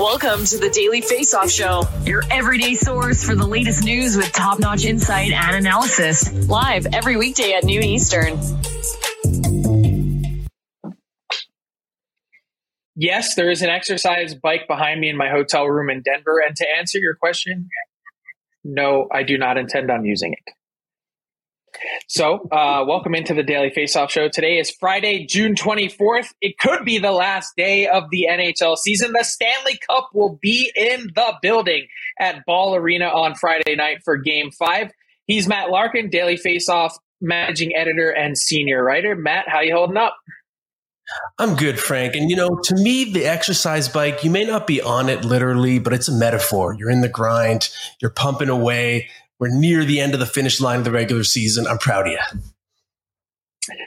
Welcome to the Daily Face Off Show, your everyday source for the latest news with top notch insight and analysis. Live every weekday at noon Eastern. Yes, there is an exercise bike behind me in my hotel room in Denver. And to answer your question, no, I do not intend on using it. So, uh, welcome into the Daily Faceoff Show. Today is Friday, June 24th. It could be the last day of the NHL season. The Stanley Cup will be in the building at Ball Arena on Friday night for Game 5. He's Matt Larkin, Daily Faceoff managing editor and senior writer. Matt, how you holding up? I'm good, Frank. And you know, to me, the exercise bike, you may not be on it literally, but it's a metaphor. You're in the grind, you're pumping away. We're near the end of the finish line of the regular season. I'm proud of you.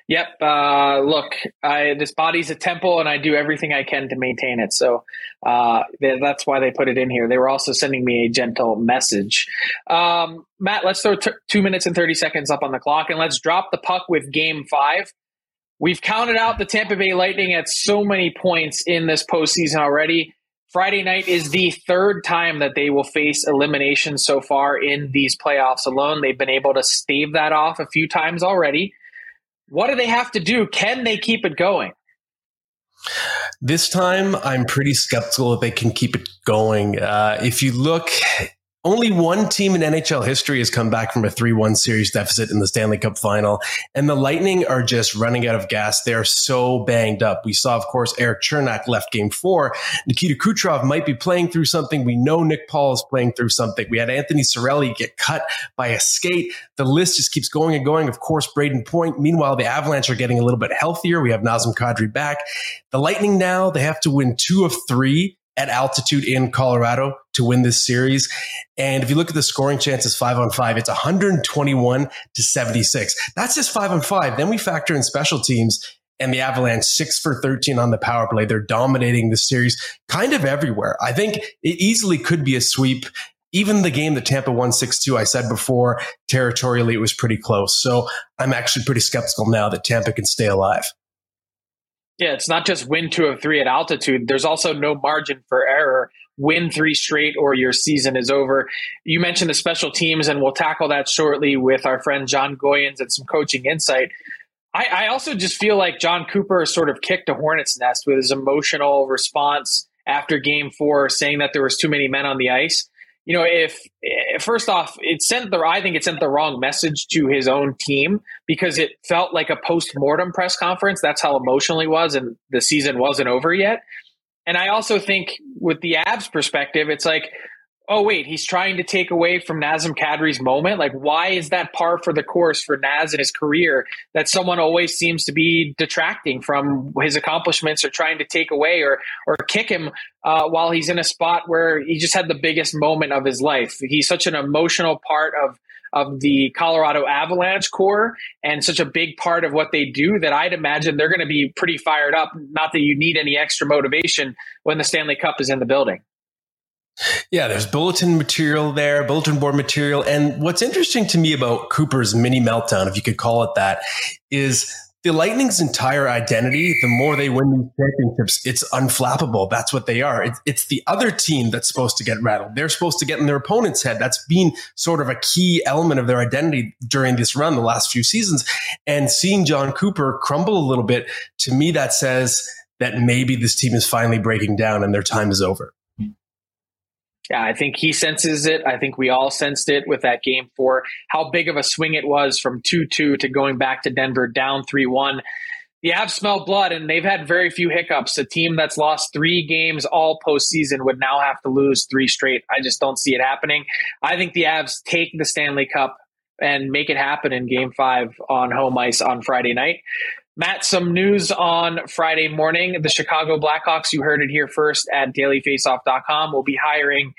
Yep. Uh, look, I, this body's a temple, and I do everything I can to maintain it. So uh, that's why they put it in here. They were also sending me a gentle message. Um, Matt, let's throw t- two minutes and 30 seconds up on the clock, and let's drop the puck with game five. We've counted out the Tampa Bay Lightning at so many points in this postseason already. Friday night is the third time that they will face elimination so far in these playoffs alone. They've been able to stave that off a few times already. What do they have to do? Can they keep it going? This time, I'm pretty skeptical that they can keep it going. Uh, if you look only one team in NHL history has come back from a 3 1 series deficit in the Stanley Cup final. And the Lightning are just running out of gas. They're so banged up. We saw, of course, Erik Cernak left game four. Nikita Kucherov might be playing through something. We know Nick Paul is playing through something. We had Anthony Cirelli get cut by a skate. The list just keeps going and going. Of course, Brayden Point. Meanwhile, the Avalanche are getting a little bit healthier. We have Nazem Kadri back. The Lightning now, they have to win two of three at altitude in Colorado to win this series. And if you look at the scoring chances five on five, it's 121 to 76. That's just five on five. Then we factor in special teams and the Avalanche six for 13 on the power play. They're dominating the series kind of everywhere. I think it easily could be a sweep. Even the game that Tampa won 6 2, I said before, territorially, it was pretty close. So I'm actually pretty skeptical now that Tampa can stay alive. Yeah, it's not just win two of three at altitude. There's also no margin for error. Win three straight or your season is over. You mentioned the special teams, and we'll tackle that shortly with our friend Jon Goyens and some coaching insight. I, I also just feel like Jon Cooper sort of kicked a hornet's nest with his emotional response after game four, saying that there was too many men on the ice you know, if, if first off, it sent the I think it sent the wrong message to his own team because it felt like a post mortem press conference. That's how emotional he was, and the season wasn't over yet. And I also think with the Avs perspective, it's like, oh wait, he's trying to take away from Nazem Kadri's moment. Like, why is that par for the course for Naz in his career that someone always seems to be detracting from his accomplishments or trying to take away or or kick him uh, while he's in a spot where he just had the biggest moment of his life. He's such an emotional part of of the Colorado Avalanche core and such a big part of what they do that I'd imagine they're going to be pretty fired up. Not that you need any extra motivation when the Stanley Cup is in the building. Yeah, there's bulletin material there, bulletin board material. And what's interesting to me about Cooper's mini meltdown, if you could call it that, is the Lightning's entire identity, the more they win these championships, it's unflappable. That's what they are. It's, it's, the other team that's supposed to get rattled. They're supposed to get in their opponent's head. That's been sort of a key element of their identity during this run, the last few seasons. And seeing Jon Cooper crumble a little bit, to me, that says that maybe this team is finally breaking down and their time is over. Yeah, I think he senses it. I think we all sensed it with that game four, how big of a swing it was from 2 2 to going back to Denver down 3 1. The Avs smell blood, and they've had very few hiccups. A team that's lost three games all postseason would now have to lose three straight. I just don't see it happening. I think the Avs take the Stanley Cup and make it happen in game five on home ice on Friday night. Matt, some news on Friday morning. The Chicago Blackhawks, you heard it here first at dailyfaceoff.com, will be hiring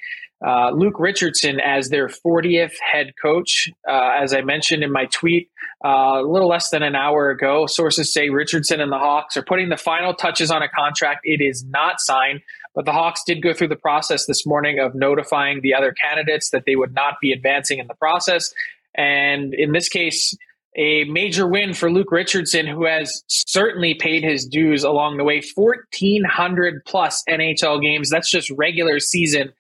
uh, Luke Richardson as their 40th head coach. Uh, as I mentioned in my tweet uh, a little less than an hour ago, sources say Richardson and the Hawks are putting the final touches on a contract. It is not signed, but the Hawks did go through the process this morning of notifying the other candidates that they would not be advancing in the process. And in this case, a major win for Luke Richardson, who has certainly paid his dues along the way. 1,400 plus NHL games. That's just regular season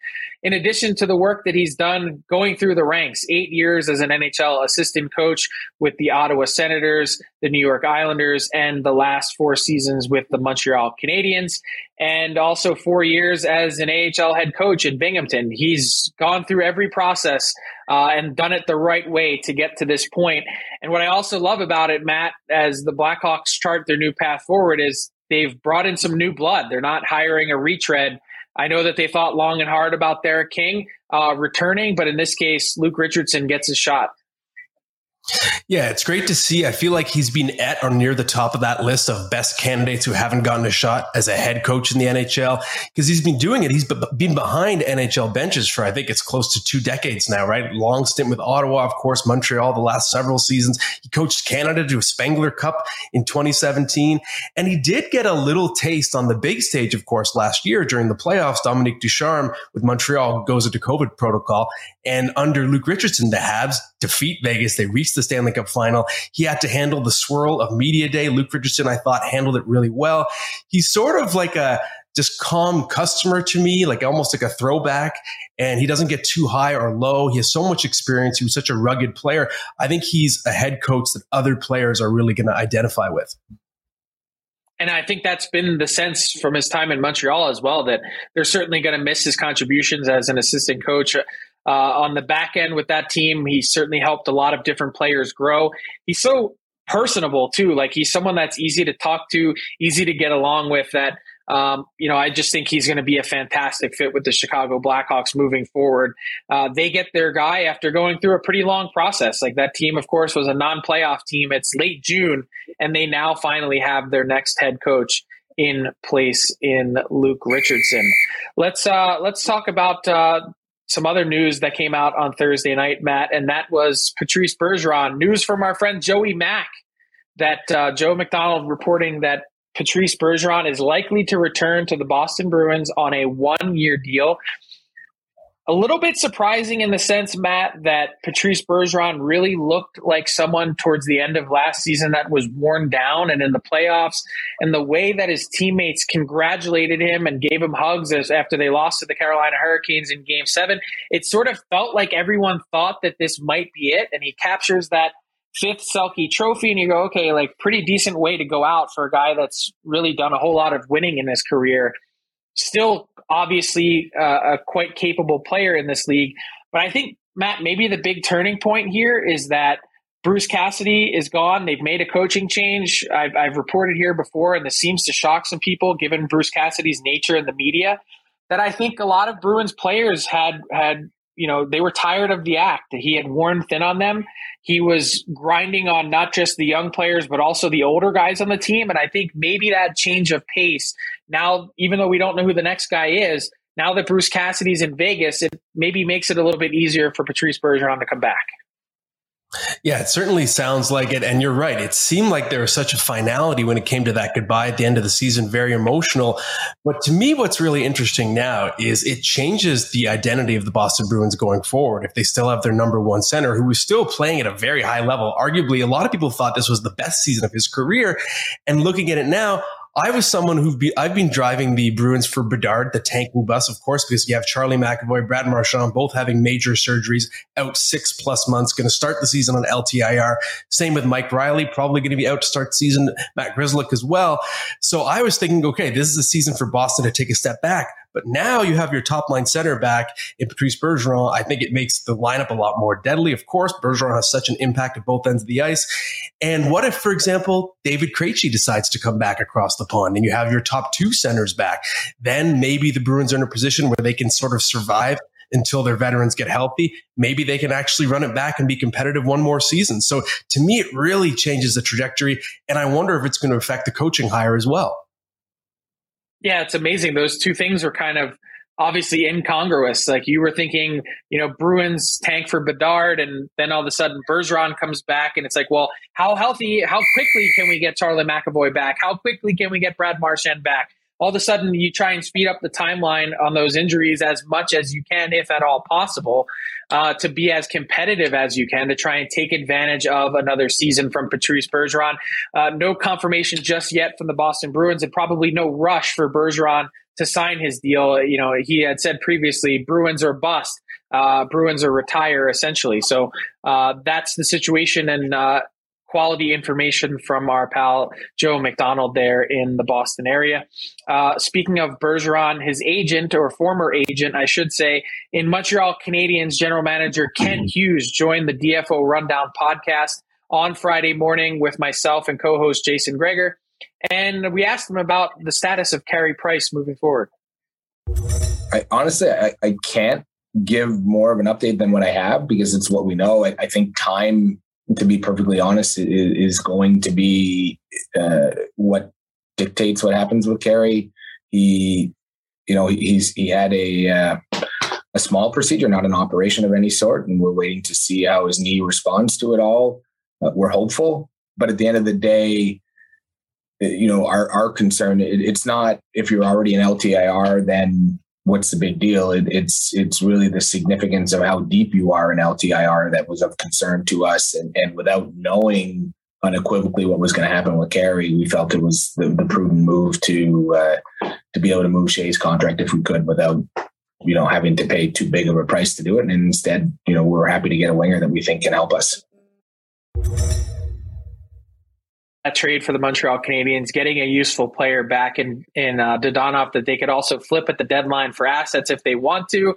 in addition to the work that he's done going through the ranks, eight years as an NHL assistant coach with the Ottawa Senators, the New York Islanders, and the last four seasons with the Montreal Canadiens, and also four years as an AHL head coach in Binghamton. He's gone through every process uh, and done it the right way to get to this point. And what I also love about it, Matt, as the Blackhawks chart their new path forward, is they've brought in some new blood. They're not hiring a retread I know that they thought long and hard about Derek King uh, returning, but in this case, Luke Richardson gets a shot. Yeah, it's great to see. I feel like he's been at or near the top of that list of best candidates who haven't gotten a shot as a head coach in the NHL because he's been doing it. He's been behind NHL benches for, I think it's close to two decades now, right? Long stint with Ottawa, of course, Montreal the last several seasons. He coached Canada to a Spengler Cup in 2017. And he did get a little taste on the big stage, of course, last year during the playoffs. Dominique Ducharme with Montreal goes into COVID protocol. And under Luke Richardson, the Habs defeat Vegas. They reach the Stanley Cup final. He had to handle the swirl of media day. Luke Richardson, I thought, handled it really well. He's sort of like a just calm customer to me, like almost like a throwback. And he doesn't get too high or low. He has so much experience. He was such a rugged player. I think he's a head coach that other players are really going to identify with. And I think that's been the sense from his time in Montreal as well, that they're certainly going to miss his contributions as an assistant coach. Uh, on the back end with that team, he certainly helped a lot of different players grow. He's so personable too. Like he's someone that's easy to talk to, easy to get along with. That um, you know, I just think he's going to be a fantastic fit with the Chicago Blackhawks moving forward. Uh, they get their guy after going through a pretty long process. Like that team, of course, was a non-playoff team. It's late June, and they now finally have their next head coach in place in Luke Richardson. Let's uh, let's talk about uh, some other news that came out on Thursday night, Matt, and that was Patrice Bergeron. News from our friend Joey Mack that uh, Joe McDonald reporting that Patrice Bergeron is likely to return to the Boston Bruins on a one year deal a little bit surprising in the sense, Matt, that Patrice Bergeron really looked like someone towards the end of last season that was worn down and in the playoffs. And the way that his teammates congratulated him and gave him hugs as after they lost to the Carolina Hurricanes in game seven, it sort of felt like everyone thought that this might be it. And he captures that fifth Selke trophy, and you go, okay, like pretty decent way to go out for a guy that's really done a whole lot of winning in his career still obviously uh, a quite capable player in this league. But I think, Matt, maybe the big turning point here is that Bruce Cassidy is gone. They've made a coaching change. I've, I've reported here before, and this seems to shock some people, given Bruce Cassidy's nature in the media, that I think a lot of Bruins players had had you know they were tired of the act. He had worn thin on them. He was grinding on not just the young players but also the older guys on the team. And I think maybe that change of pace now, even though we don't know who the next guy is, now that Bruce Cassidy's in Vegas, it maybe makes it a little bit easier for Patrice Bergeron to come back. Yeah, it certainly sounds like it. And you're right. It seemed like there was such a finality when it came to that goodbye at the end of the season, very emotional. But to me, what's really interesting now is it changes the identity of the Boston Bruins going forward. If they still have their number one center, who is still playing at a very high level, arguably a lot of people thought this was the best season of his career. And looking at it now, I was someone who be, I've been driving the Bruins for Bedard, the tanking bus, of course, because you have Charlie McAvoy, Brad Marchand, both having major surgeries out six plus months, going to start the season on LTIR. Same with Mike Reilly, probably going to be out to start season. Matt Grzelcyk as well. So I was thinking, okay, this is a season for Boston to take a step back. But now you have your top line center back in Patrice Bergeron. I think it makes the lineup a lot more deadly. Of course, Bergeron has such an impact at both ends of the ice. And what if, for example, David Krejci decides to come back across the pond and you have your top two centers back? Then maybe the Bruins are in a position where they can sort of survive until their veterans get healthy. Maybe they can actually run it back and be competitive one more season. So to me, it really changes the trajectory. And I wonder if it's going to affect the coaching hire as well. Yeah, it's amazing. Those two things are kind of obviously incongruous. Like you were thinking, you know, Bruins tank for Bedard, and then all of a sudden Bergeron comes back, and it's like, well, how healthy, how quickly can we get Charlie McAvoy back? How quickly can we get Brad Marchand back? All of a sudden you try and speed up the timeline on those injuries as much as you can, if at all possible, uh, to be as competitive as you can to try and take advantage of another season from Patrice Bergeron. Uh, no confirmation just yet from the Boston Bruins, and probably no rush for Bergeron to sign his deal. You know, he had said previously, Bruins are bust. Uh, Bruins are retire essentially. So uh, that's the situation, and uh, quality information from our pal Joe McDonald there in the Boston area. Uh, speaking of Bergeron, his agent or former agent, I should say, in Montreal Canadiens general manager Kent Hughes joined the DFO Rundown podcast on Friday morning with myself and co-host Jason Gregor. and we asked him about the status of Carey Price moving forward. I, honestly, I, I can't give more of an update than what I have because it's what we know. I, I think time to be perfectly honest, is, going to be uh, what dictates what happens with Carey. He, you know, he's he had a uh, a small procedure, not an operation of any sort, and we're waiting to see how his knee responds to it all. Uh, we're hopeful, but at the end of the day, you know, our our concern it, it's not if you're already an LTIR, then what's the big deal? It, it's it's really the significance of how deep you are in LTIR that was of concern to us, and, and without knowing unequivocally what was going to happen with Carey, we felt it was the, the prudent move to uh, to be able to move Shea's contract if we could without you know having to pay too big of a price to do it, and instead, you know, we're happy to get a winger that we think can help us trade for the Montreal Canadiens, getting a useful player back in in uh, Dadonov that they could also flip at the deadline for assets if they want to,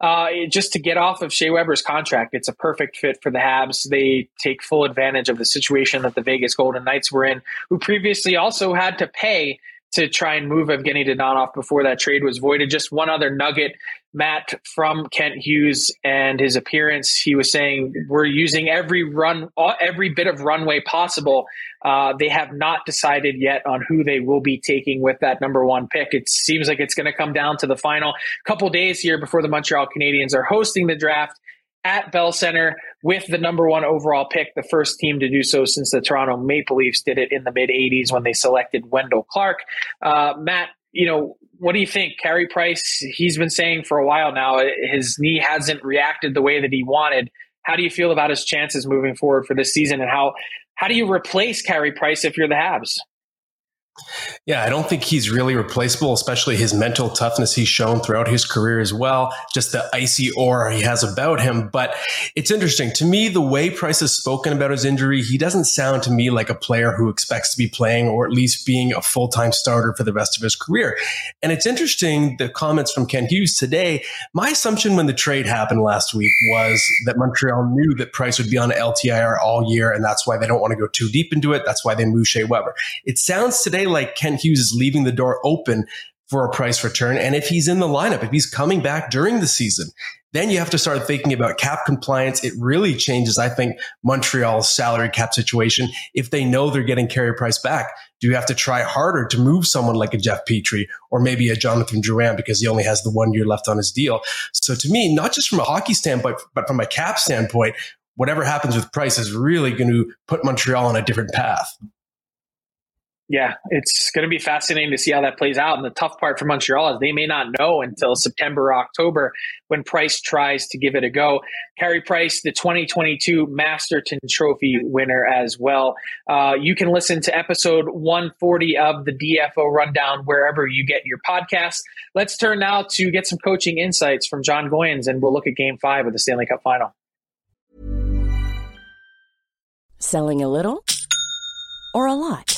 uh, just to get off of Shea Weber's contract. It's a perfect fit for the Habs. They take full advantage of the situation that the Vegas Golden Knights were in, who previously also had to pay to try and move Evgeny Dadonov before that trade was voided. Just one other nugget, Matt, from Kent Hughes and his appearance. He was saying we're using every run, every bit of runway possible. Uh, they have not decided yet on who they will be taking with that number one pick. It seems like it's going to come down to the final couple days here before the Montreal Canadiens are hosting the draft at Bell Center with the number one overall pick, the first team to do so since the Toronto Maple Leafs did it in the mid 80s when they selected Wendell Clark. Uh, Matt, you know, what do you think? Carey Price, he's been saying for a while now, his knee hasn't reacted the way that he wanted. How do you feel about his chances moving forward for this season? And how, how do you replace Carey Price if you're the Habs? Yeah, I don't think he's really replaceable, especially his mental toughness he's shown throughout his career as well. Just the icy aura he has about him. But it's interesting to me, the way Price has spoken about his injury, he doesn't sound to me like a player who expects to be playing or at least being a full time starter for the rest of his career. And it's interesting the comments from Kent Hughes today. My assumption when the trade happened last week was that Montreal knew that Price would be on LTIR all year, and that's why they don't want to go too deep into it. That's why they move Shea Weber. It sounds today like Kent Hughes is leaving the door open for a price return. And if he's in the lineup, if he's coming back during the season, then you have to start thinking about cap compliance. It really changes, I think, Montreal's salary cap situation. If they know they're getting Carey Price back, do you have to try harder to move someone like a Jeff Petry or maybe a Jonathan Drouin because he only has the one year left on his deal? So to me, not just from a hockey standpoint, but from a cap standpoint, whatever happens with Price is really going to put Montreal on a different path yeah, it's going to be fascinating to see how that plays out. And the tough part for Montreal is they may not know until September or October when Price tries to give it a go. Carey Price, the 2022 Masterton Trophy winner as well. Uh, you can listen to episode 140 of the DFO Rundown wherever you get your podcast. Let's turn now to get some coaching insights from Jon Goyens, and we'll look at game five of the Stanley Cup final. Selling a little or a lot?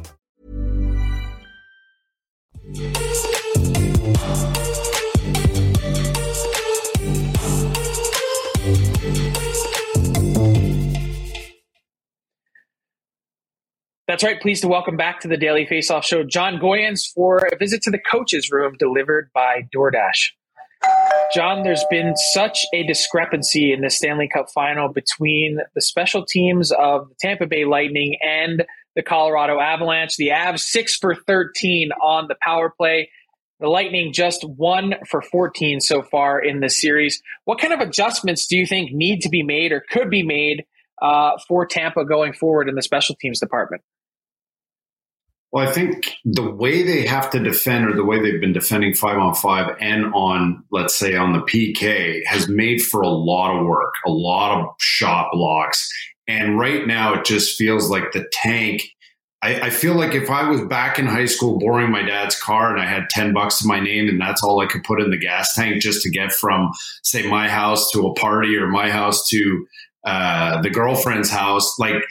That's right. Pleased to welcome back to the Daily Faceoff Show Jon Goyens for a visit to the coaches' room delivered by DoorDash. Jon, there's been such a discrepancy in the Stanley Cup final between the special teams of the Tampa Bay Lightning and the Colorado Avalanche. The Avs, 6 for 13 on the power play. The Lightning just 1 for 14 so far in the series. What kind of adjustments do you think need to be made or could be made uh, for Tampa going forward in the special teams department? Well, I think the way they have to defend or the way they've been defending five on five and on, let's say, on the PK has made for a lot of work, a lot of shot blocks. And right now it just feels like the tank. I, I feel like if I was back in high school borrowing my dad's car and I had 10 bucks to my name and that's all I could put in the gas tank just to get from, say, my house to a party or my house to uh, the girlfriend's house, like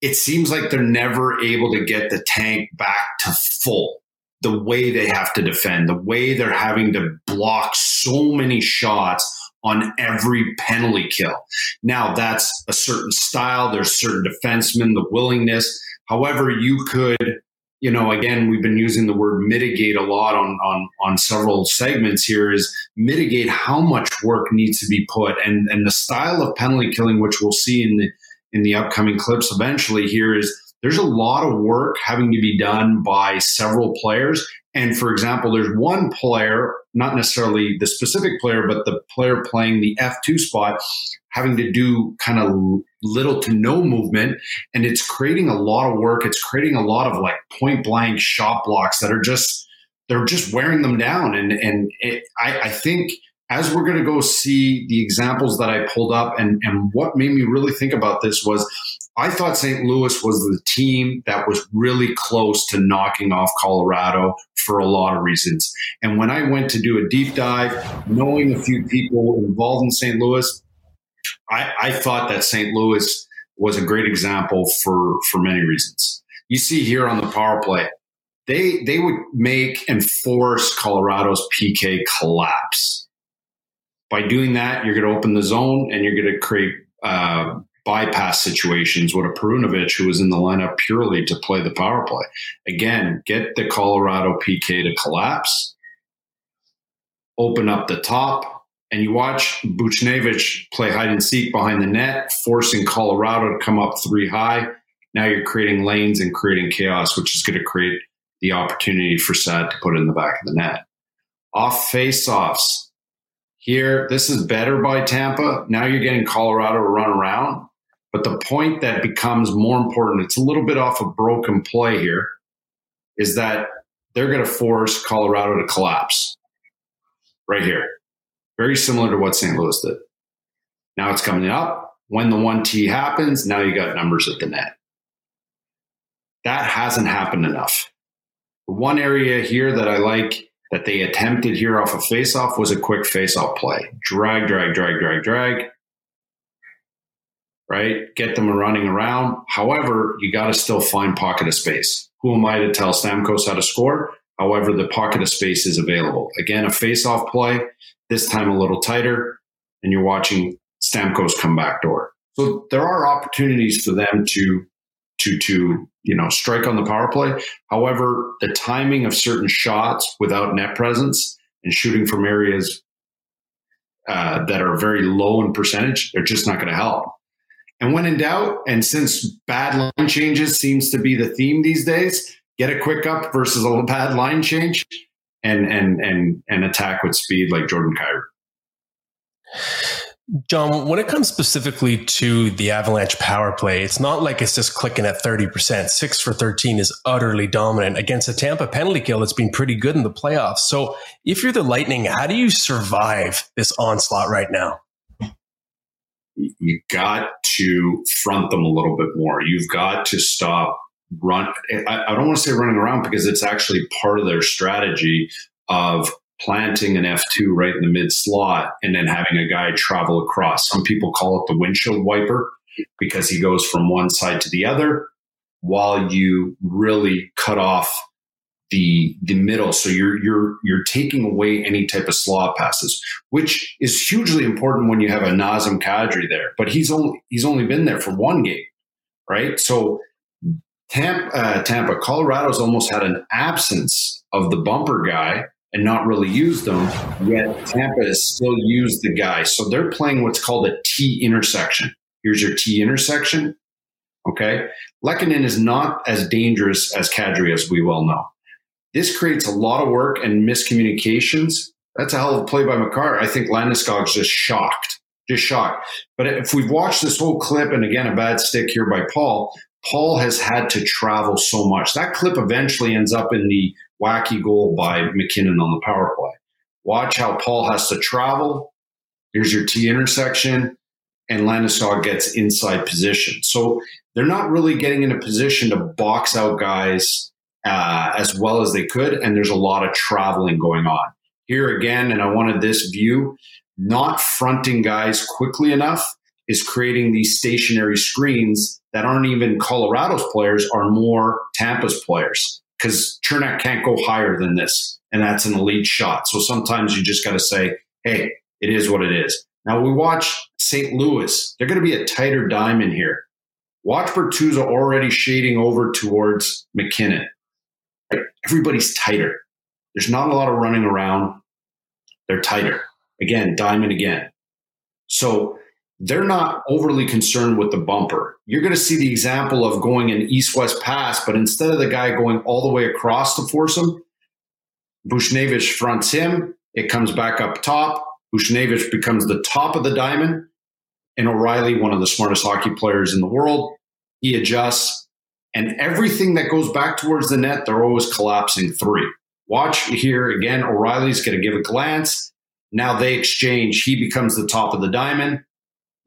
it seems like they're never able to get the tank back to full the way they have to defend, the way they're having to block so many shots on every penalty kill. Now, that's a certain style, there's certain defensemen, the willingness. However, you could, you know, again, we've been using the word mitigate a lot on, on, on several segments here is mitigate how much work needs to be put and, and the style of penalty killing, which we'll see in the in the upcoming clips eventually here is there's a lot of work having to be done by several players. And for example, there's one player, not necessarily the specific player, but the player playing the F2 spot, having to do kind of little to no movement. And it's creating a lot of work. It's creating a lot of like point blank shot blocks that are just, they're just wearing them down. And, and it, I, I think as we're going to go see the examples that I pulled up and, and what made me really think about this was I thought St. Louis was the team that was really close to knocking off Colorado for a lot of reasons. And when I went to do a deep dive, knowing a few people involved in St. Louis, I, I thought that St. Louis was a great example for, for many reasons. You see here on the power play, they, they would make and force Colorado's PK collapse. By doing that, you're going to open the zone and you're going to create uh, bypass situations What a Perunovich who was in the lineup purely to play the power play. Again, get the Colorado PK to collapse, open up the top, and you watch Buchnevich play hide and seek behind the net, forcing Colorado to come up three high. Now you're creating lanes and creating chaos, which is going to create the opportunity for Saad to put in the back of the net. Off face-offs. Here, this is better by Tampa. Now you're getting Colorado run around. But the point that becomes more important, it's a little bit off a broken play here, is that they're going to force Colorado to collapse right here. Very similar to what St. Louis did. Now it's coming up. When the 1T happens, now you got numbers at the net. That hasn't happened enough. One area here that I like that they attempted here off a of face-off was a quick face-off play. Drag, drag, drag, drag, drag right? Get them running around. However, you got to still find pocket of space. Who am I to tell Stamkos how to score? However, the pocket of space is available. Again, a face-off play, this time a little tighter, and you're watching Stamkos come back door. So there are opportunities for them to to to you know strike on the power play. However, the timing of certain shots without net presence and shooting from areas uh, that are very low in percentage, they're just not going to help. And when in doubt, and since bad line changes seems to be the theme these days, get a quick up versus a bad line change and and and and attack with speed like Jordan Kyrou. Jon, when it comes specifically to the Avalanche power play, it's not like it's just clicking at 30%. Six for 13 is utterly dominant against a Tampa penalty kill that's been pretty good in the playoffs. So if you're the Lightning, how do you survive this onslaught right now? you got to front them a little bit more. You've got to stop run. I, I don't want to say running around because it's actually part of their strategy of planting an F2 right in the mid slot and then having a guy travel across. Some people call it the windshield wiper because he goes from one side to the other while you really cut off the the middle. So you're you're you're taking away any type of slot passes, which is hugely important when you have a Nazem Kadri there. But he's only he's only been there for one game, right? So Tampa, uh, Tampa, Colorado's almost had an absence of the bumper guy and not really use them. Yet Tampa has still used the guy, so they're playing what's called a T intersection. Here's your T intersection. Okay, Lehkonen is not as dangerous as Kadri, as we well know. This creates a lot of work and miscommunications. That's a hell of a play by Makar. I think Landeskog's just shocked, just shocked. But if we've watched this whole clip, and again, a bad stick here by Paul, Paul has had to travel so much. That clip eventually ends up in the wacky goal by MacKinnon on the power play. Watch how Paul has to travel. Here's your T intersection, and Landeskog gets inside position. So they're not really getting in a position to box out guys uh, as well as they could. And there's a lot of traveling going on. Here again, and I wanted this view, not fronting guys quickly enough is creating these stationary screens that aren't even Colorado's players, are more Tampa's players. Because Cernak can't go higher than this. And that's an elite shot. So sometimes you just got to say, hey, it is what it is. Now we watch St. Louis. They're going to be a tighter diamond here. Watch Bortuzzo already shading over towards MacKinnon. everybody's tighter. There's not a lot of running around. They're tighter. Again, diamond again. So they're not overly concerned with the bumper. You're going to see the example of going an east west pass, but instead of the guy going all the way across to force him, Buchnevich fronts him. It comes back up top. Buchnevich becomes the top of the diamond. And O'Reilly, one of the smartest hockey players in the world, he adjusts. And everything that goes back towards the net, they're always collapsing three. Watch here again. O'Reilly's going to give a glance. Now they exchange. He becomes the top of the diamond.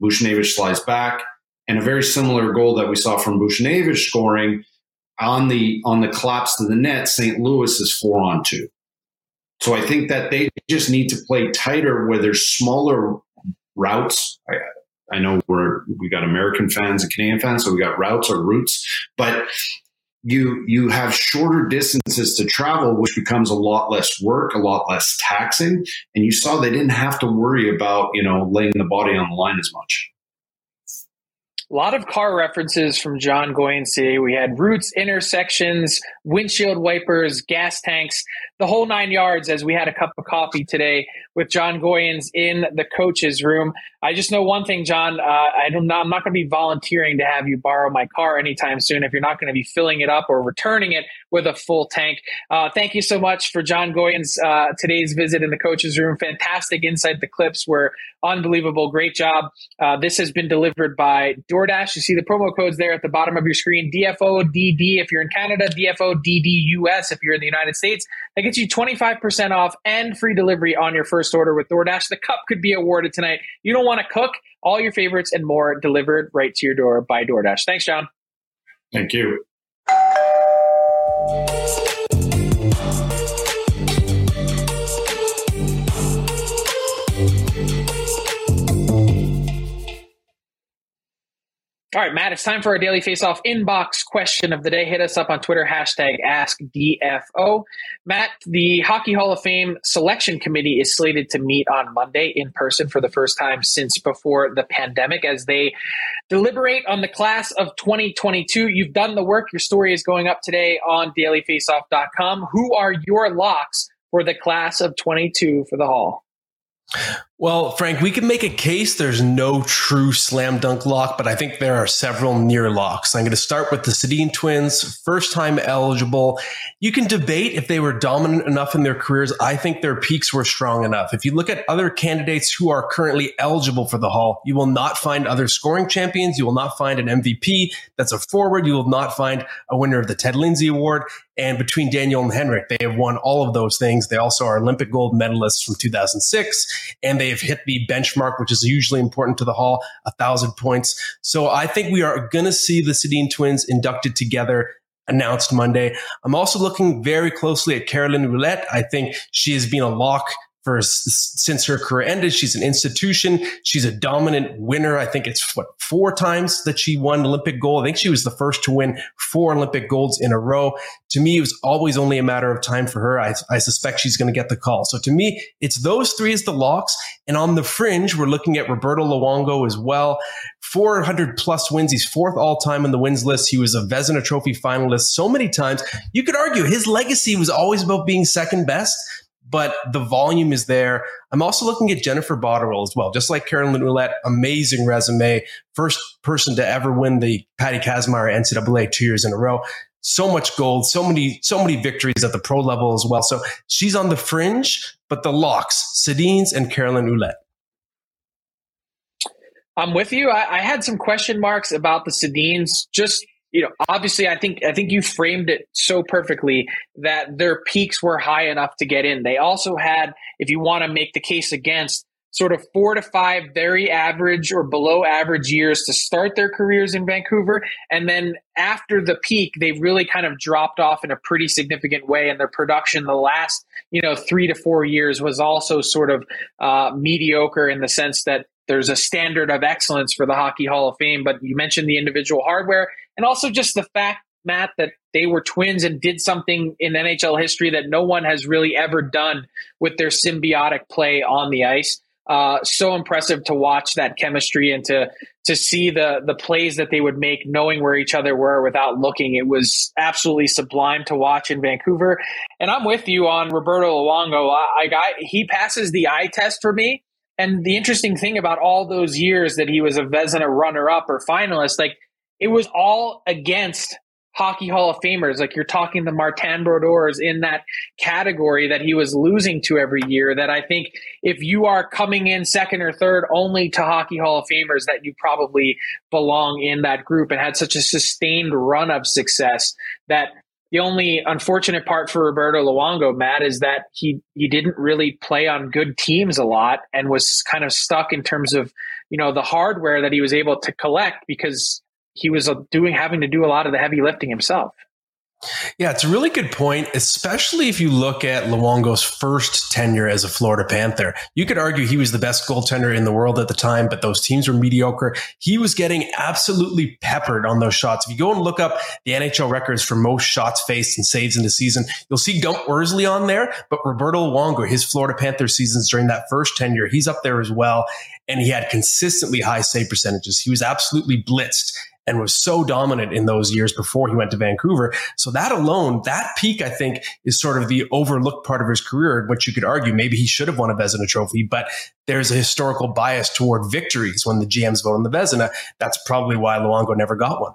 Buchnevich slides back. And a very similar goal that we saw from Buchnevich scoring on the on the collapse to the net, St. Louis is four on two. So I think that they just need to play tighter where there's smaller routes. I, I know we're we got American fans and Canadian fans, so we got routes or routes, but you you have shorter distances to travel, which becomes a lot less work, a lot less taxing. And you saw they didn't have to worry about you know laying the body on the line as much. A lot of car references from Jon Goyen today. We had routes, intersections, windshield wipers, gas tanks, the whole nine yards as we had a cup of coffee today with Jon Goyens in the coach's room. I just know one thing, Jon. Uh, I don't. I'm not going to be volunteering to have you borrow my car anytime soon if you're not going to be filling it up or returning it with a full tank. Uh, thank you so much for Jon Goyens uh, today's visit in the coach's room. Fantastic insight. The clips were unbelievable. Great job. Uh, this has been delivered by DoorDash. You see the promo codes there at the bottom of your screen. DFODD if you're in Canada. DFODDUS if you're in the United States. That gets you 25% off and free delivery on your first order with DoorDash. The cup could be awarded tonight. You don't want to cook. All your favorites and more delivered right to your door by DoorDash. Thanks, Jon. Thank you. All right, Matt, it's time for our daily face-off inbox question of the day. Hit us up on Twitter, hashtag AskDFO. Matt, the Hockey Hall of Fame selection committee is slated to meet on Monday in person for the first time since before the pandemic as they deliberate on the class of 2022. You've done the work. Your story is going up today on dailyfaceoff.com. Who are your locks for the class of 22 for the Hall? Well, Frank, we can make a case there's no true slam dunk lock, but I think there are several near locks. I'm going to start with the Sedin twins, first time eligible. You can debate if they were dominant enough in their careers. I think their peaks were strong enough. If you look at other candidates who are currently eligible for the Hall, you will not find other scoring champions. You will not find an MVP that's a forward. You will not find a winner of the Ted Lindsay Award. And between Daniel and Henrik, they have won all of those things. They also are Olympic gold medalists from 2006, and they have hit the benchmark, which is usually important to the Hall, a thousand points. So I think we are going to see the Sedin twins inducted together announced Monday. I'm also looking very closely at Caroline Ouellette. I think she has been a lock for since her career ended. She's an institution. She's a dominant winner. I think it's what four times that she won Olympic gold. I think she was the first to win four Olympic golds in a row. To me, it was always only a matter of time for her. I, I suspect she's going to get the call. So to me, it's those three as the locks. And on the fringe, we're looking at Roberto Luongo as well. 400 plus wins. He's fourth all time on the wins list. He was a Vezina Trophy finalist so many times. You could argue his legacy was always about being second best but the volume is there. I'm also looking at Jennifer Botterill as well, just like Caroline Ouellette, amazing resume. First person to ever win the Patty Kazmaier NCAA two years in a row. So much gold, so many, so many victories at the pro level as well. So she's on the fringe, but the locks, Sedins and Caroline Ouellette. I'm with you. I, I, had some question marks about the Sedins just you know, obviously, I think I think you framed it so perfectly that their peaks were high enough to get in. They also had, if you want to make the case against, sort of four to five very average or below average years to start their careers in Vancouver, and then after the peak, they really kind of dropped off in a pretty significant way. And their production the last, you know, three to four years was also sort of uh, mediocre in the sense that there's a standard of excellence for the Hockey Hall of Fame. But you mentioned the individual hardware and also just the fact, Matt, that they were twins and did something in NHL history that no one has really ever done with their symbiotic play on the ice. Uh, so impressive to watch that chemistry and to to see the the plays that they would make, knowing where each other were without looking. It was absolutely sublime to watch in Vancouver. And I'm with you on Roberto Luongo. I, I got he passes the eye test for me. And the interesting thing about all those years that he was a Vezina runner up or finalist, like it was all against hockey Hall of Famers. Like you're talking the Martin Brodeurs in that category that he was losing to every year. That I think if you are coming in second or third only to hockey Hall of Famers, that you probably belong in that group and had such a sustained run of success that the only unfortunate part for Roberto Luongo, Matt, is that he he didn't really play on good teams a lot and was kind of stuck in terms of you know the hardware that he was able to collect because he was doing having to do a lot of the heavy lifting himself. Yeah, it's a really good point, especially if you look at Luongo's first tenure as a Florida Panther. You could argue he was the best goaltender in the world at the time, but those teams were mediocre. He was getting absolutely peppered on those shots. If you go and look up the NHL records for most shots faced and saves in the season, you'll see Gump Worsley on there, but Roberto Luongo, his Florida Panther seasons during that first tenure, he's up there as well. And he had consistently high save percentages. He was absolutely blitzed and was so dominant in those years before he went to Vancouver. So that alone, that peak, I think, is sort of the overlooked part of his career, which you could argue maybe he should have won a Vezina trophy, but there's a historical bias toward victories when the GMs vote on the Vezina. That's probably why Luongo never got one.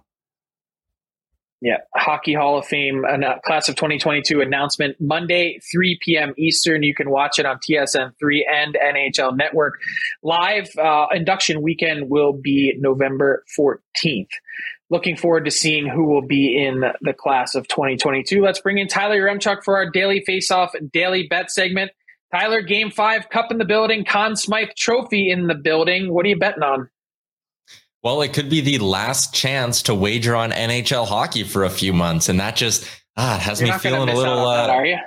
Yeah, Hockey Hall of Fame uh, class of 2022 announcement Monday 3 p.m. Eastern. You can watch it on TSN 3 and NHL Network. Live uh, induction weekend will be November 14th. Looking forward to seeing who will be in the class of 2022. Let's bring in Tyler Yaremchuk for our daily face-off daily bet segment. Tyler, Game Five, Cup in the building, Conn Smythe Trophy in the building. What are you betting on? Well, it could be the last chance to wager on NHL hockey for a few months, and that just ah has You're me feeling a little. Uh, that, are you?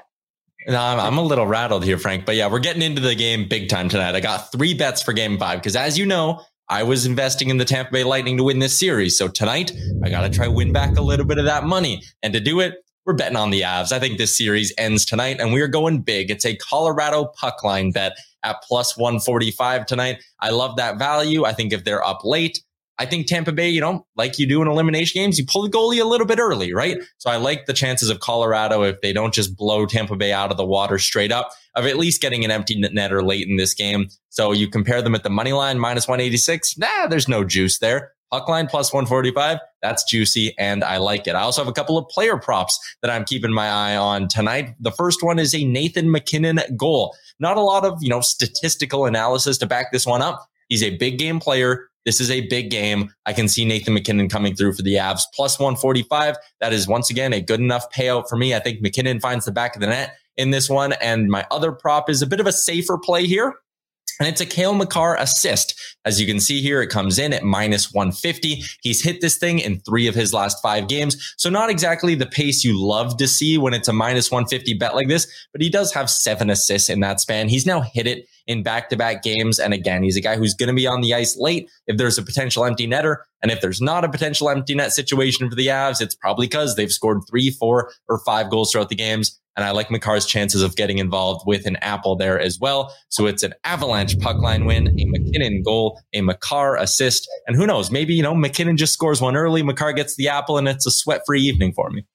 No, I'm, I'm, a little rattled here, Frank. But yeah, we're getting into the game big time tonight. I got three bets for Game Five because, as you know, I was investing in the Tampa Bay Lightning to win this series. So tonight, I got to try win back a little bit of that money, and to do it, we're betting on the Avs. I think this series ends tonight, and we are going big. It's a Colorado puck line bet at plus 145 tonight. I love that value. I think if they're up late, I think Tampa Bay, you know, like you do in elimination games, you pull the goalie a little bit early, right? So I like the chances of Colorado if they don't just blow Tampa Bay out of the water straight up of at least getting an empty netter late in this game. So you compare them at the money line minus 186. Nah, there's no juice there. Puck line plus 145. That's juicy and I like it. I also have a couple of player props that I'm keeping my eye on tonight. The first one is a Nathan MacKinnon goal. Not a lot of, you know, statistical analysis to back this one up. He's a big game player this is a big game. I can see Nathan MacKinnon coming through for the Avs plus 145. That is once again a good enough payout for me. I think MacKinnon finds the back of the net in this one. And my other prop is a bit of a safer play here. And it's a Cale Makar assist. As you can see here, it comes in at minus 150. He's hit this thing in three of his last five games. So not exactly the pace you love to see when it's a minus 150 bet like this, but he does have seven assists in that span. He's now hit it in back to back games. And again, he's a guy who's going to be on the ice late if there's a potential empty netter. And if there's not a potential empty net situation for the Avs, it's probably because they've scored three, four, or five goals throughout the games. And I like Makar's chances of getting involved with an apple there as well. So it's an avalanche puck line win, a MacKinnon goal, a Makar assist. And who knows, maybe, you know, MacKinnon just scores one early, Makar gets the apple, and it's a sweat free evening for me.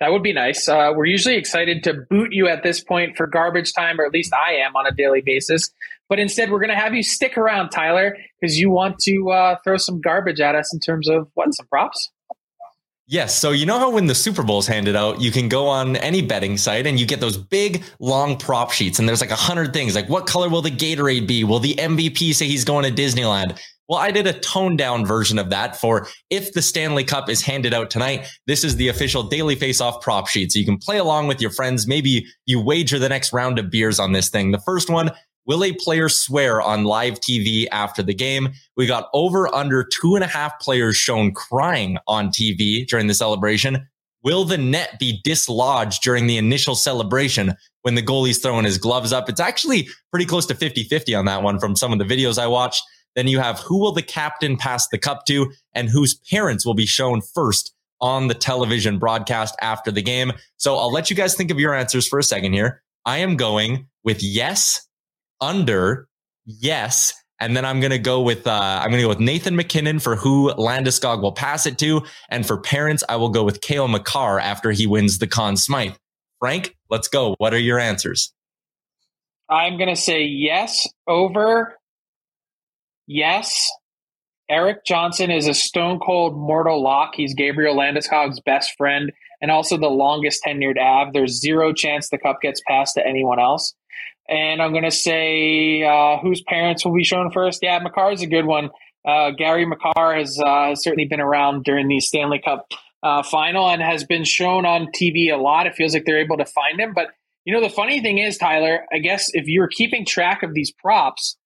That would be nice. Uh, we're usually excited to boot you at this point for garbage time, or at least I am on a daily basis. But instead, we're going to have you stick around, Tyler, because you want to uh, throw some garbage at us in terms of what some props. Yes. So you know how when the Super Bowl's handed out, you can go on any betting site and you get those big long prop sheets and there's like a hundred things like what color will the Gatorade be? Will the MVP say he's going to Disneyland? Well, I did a toned down version of that for if the Stanley Cup is handed out tonight. This is the official daily face off prop sheet. So you can play along with your friends. Maybe you wager the next round of beers on this thing. The first one, will a player swear on live TV after the game? We got over under two and a half players shown crying on TV during the celebration. Will the net be dislodged during the initial celebration when the goalie's throwing his gloves up? It's actually pretty close to 50 50 on that one from some of the videos I watched. Then you have who will the captain pass the cup to and whose parents will be shown first on the television broadcast after the game. So I'll let you guys think of your answers for a second here. I am going with yes, under, yes, and then I'm going to go with, uh, I'm going to go with Nathan MacKinnon for who Landeskog will pass it to. And for parents, I will go with Cale Makar after he wins the Conn Smythe. Frank, let's go. What are your answers? I'm going to say yes over. Yes. Erik Johnson is a stone cold mortal lock. He's Gabriel Landeskog's best friend and also the longest tenured Av. There's zero chance the cup gets passed to anyone else. And I'm going to say uh, whose parents will be shown first. Yeah, Makar is a good one. Uh, Gary Makar has, uh, certainly been around during the Stanley Cup uh, final and has been shown on TV a lot. It feels like they're able to find him. But, you know, the funny thing is, Tyler, I guess if you're keeping track of these props,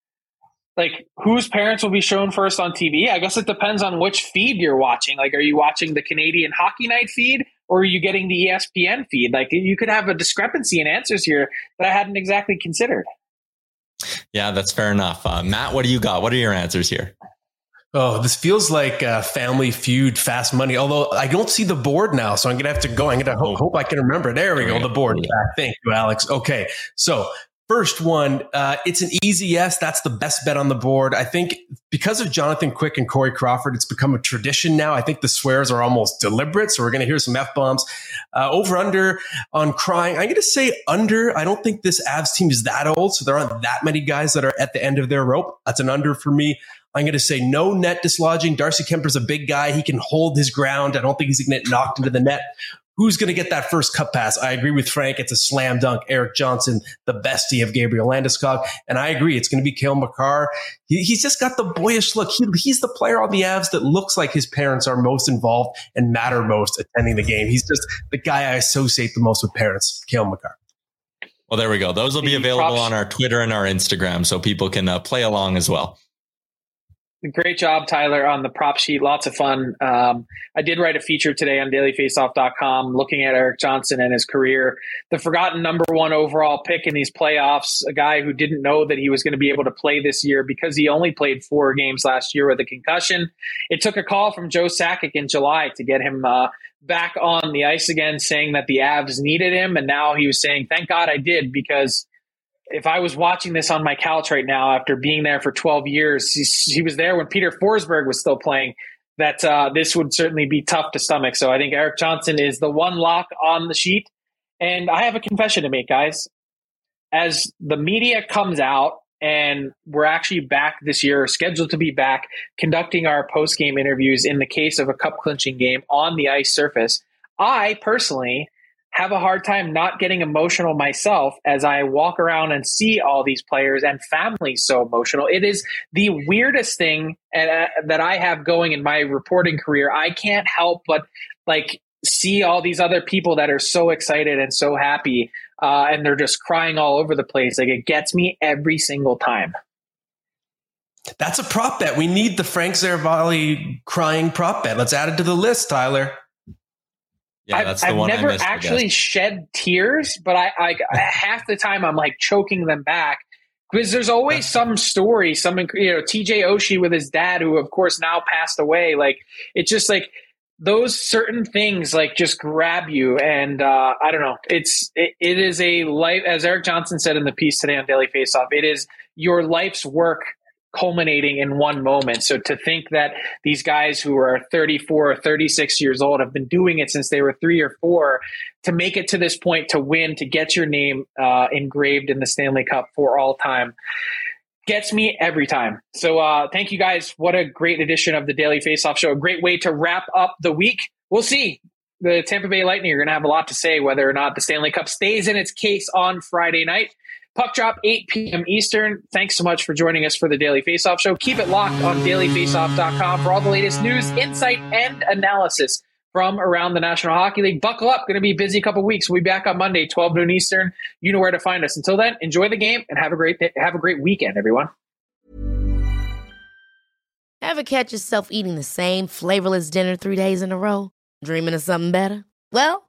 like whose parents will be shown first on TV? I guess it depends on which feed you're watching. Like, are you watching the Canadian Hockey Night feed or are you getting the ESPN feed? Like, you could have a discrepancy in answers here that I hadn't exactly considered. Yeah, that's fair enough. Uh, Matt, what do you got? What are your answers here? Oh, this feels like uh, Family Feud, Fast Money. Although I don't see the board now, so I'm gonna have to go. I'm gonna hope, hope I can remember. There we go, the board. Thank you, Alex. Okay, so First one, uh, it's an easy yes. That's the best bet on the board. I think because of Jonathan Quick and Corey Crawford, it's become a tradition now. I think the swears are almost deliberate. So we're going to hear some F bombs. Uh, over under on crying. I'm going to say under. I don't think this Avs team is that old. So there aren't that many guys that are at the end of their rope. That's an under for me. I'm going to say no net dislodging. Darcy Kuemper's a big guy. He can hold his ground. I don't think he's going to get knocked into the net. Who's going to get that first cup pass? I agree with Frank. It's a slam dunk. Erik Johnson, the bestie of Gabriel Landeskog. And I agree. It's going to be Cale Makar. He, he's just got the boyish look. He, he's the player on the Avs that looks like his parents are most involved and matter most attending the game. He's just the guy I associate the most with parents, Cale Makar. Well, there we go. Those will be available on our Twitter and our Instagram so people can uh, play along as well. Great job, Tyler, on the prop sheet. Lots of fun. Um, I did write a feature today on dailyfaceoff.com looking at Erik Johnson and his career. The forgotten number one overall pick in these playoffs, a guy who didn't know that he was going to be able to play this year because he only played four games last year with a concussion. It took a call from Joe Sakic in July to get him uh, back on the ice again, saying that the Avs needed him. And now he was saying, thank God I did because if I was watching this on my couch right now after being there for 12 years, he, he was there when Peter Forsberg was still playing, that uh, this would certainly be tough to stomach. So I think Erik Johnson is the one lock on the sheet. And I have a confession to make, guys. As the media comes out and we're actually back this year, scheduled to be back, conducting our post game interviews in the case of a cup clinching game on the ice surface, I personally have a hard time not getting emotional myself as I walk around and see all these players and families so emotional. It is the weirdest thing uh, that I have going in my reporting career. I can't help but like see all these other people that are so excited and so happy uh, and they're just crying all over the place. Like it gets me every single time. That's a prop bet. We need the Frank Seravalli crying prop bet. Let's add it to the list, Tyler. Yeah, that's the I've one never actually shed tears, but I, I half the time I'm like choking them back because there's always some story, some you know T.J. Oshie with his dad, who of course now passed away. Like it's just like those certain things like just grab you, and uh, I don't know. It's it, it is a life, as Erik Johnson said in the piece today on Daily Faceoff. It is your life's work culminating in one moment. So to think that these guys who are 34 or 36 years old have been doing it since they were three or four to make it to this point to win, to get your name uh, engraved in the Stanley Cup for all time gets me every time. So uh, thank you guys. What a great edition of the Daily Faceoff Show. A great way to wrap up the week. We'll see. The Tampa Bay Lightning are going to have a lot to say whether or not the Stanley Cup stays in its case on Friday night. Puck drop 8 p.m. Eastern. Thanks so much for joining us for the Daily Faceoff Show. Keep it locked on dailyfaceoff.com for all the latest news, insight, and analysis from around the National Hockey League. Buckle up. Going to be a busy couple weeks. We'll be back on Monday, 12 noon Eastern. You know where to find us. Until then, enjoy the game and have a great have a great weekend, everyone. Ever catch yourself eating the same flavorless dinner three days in a row? Dreaming of something better? Well,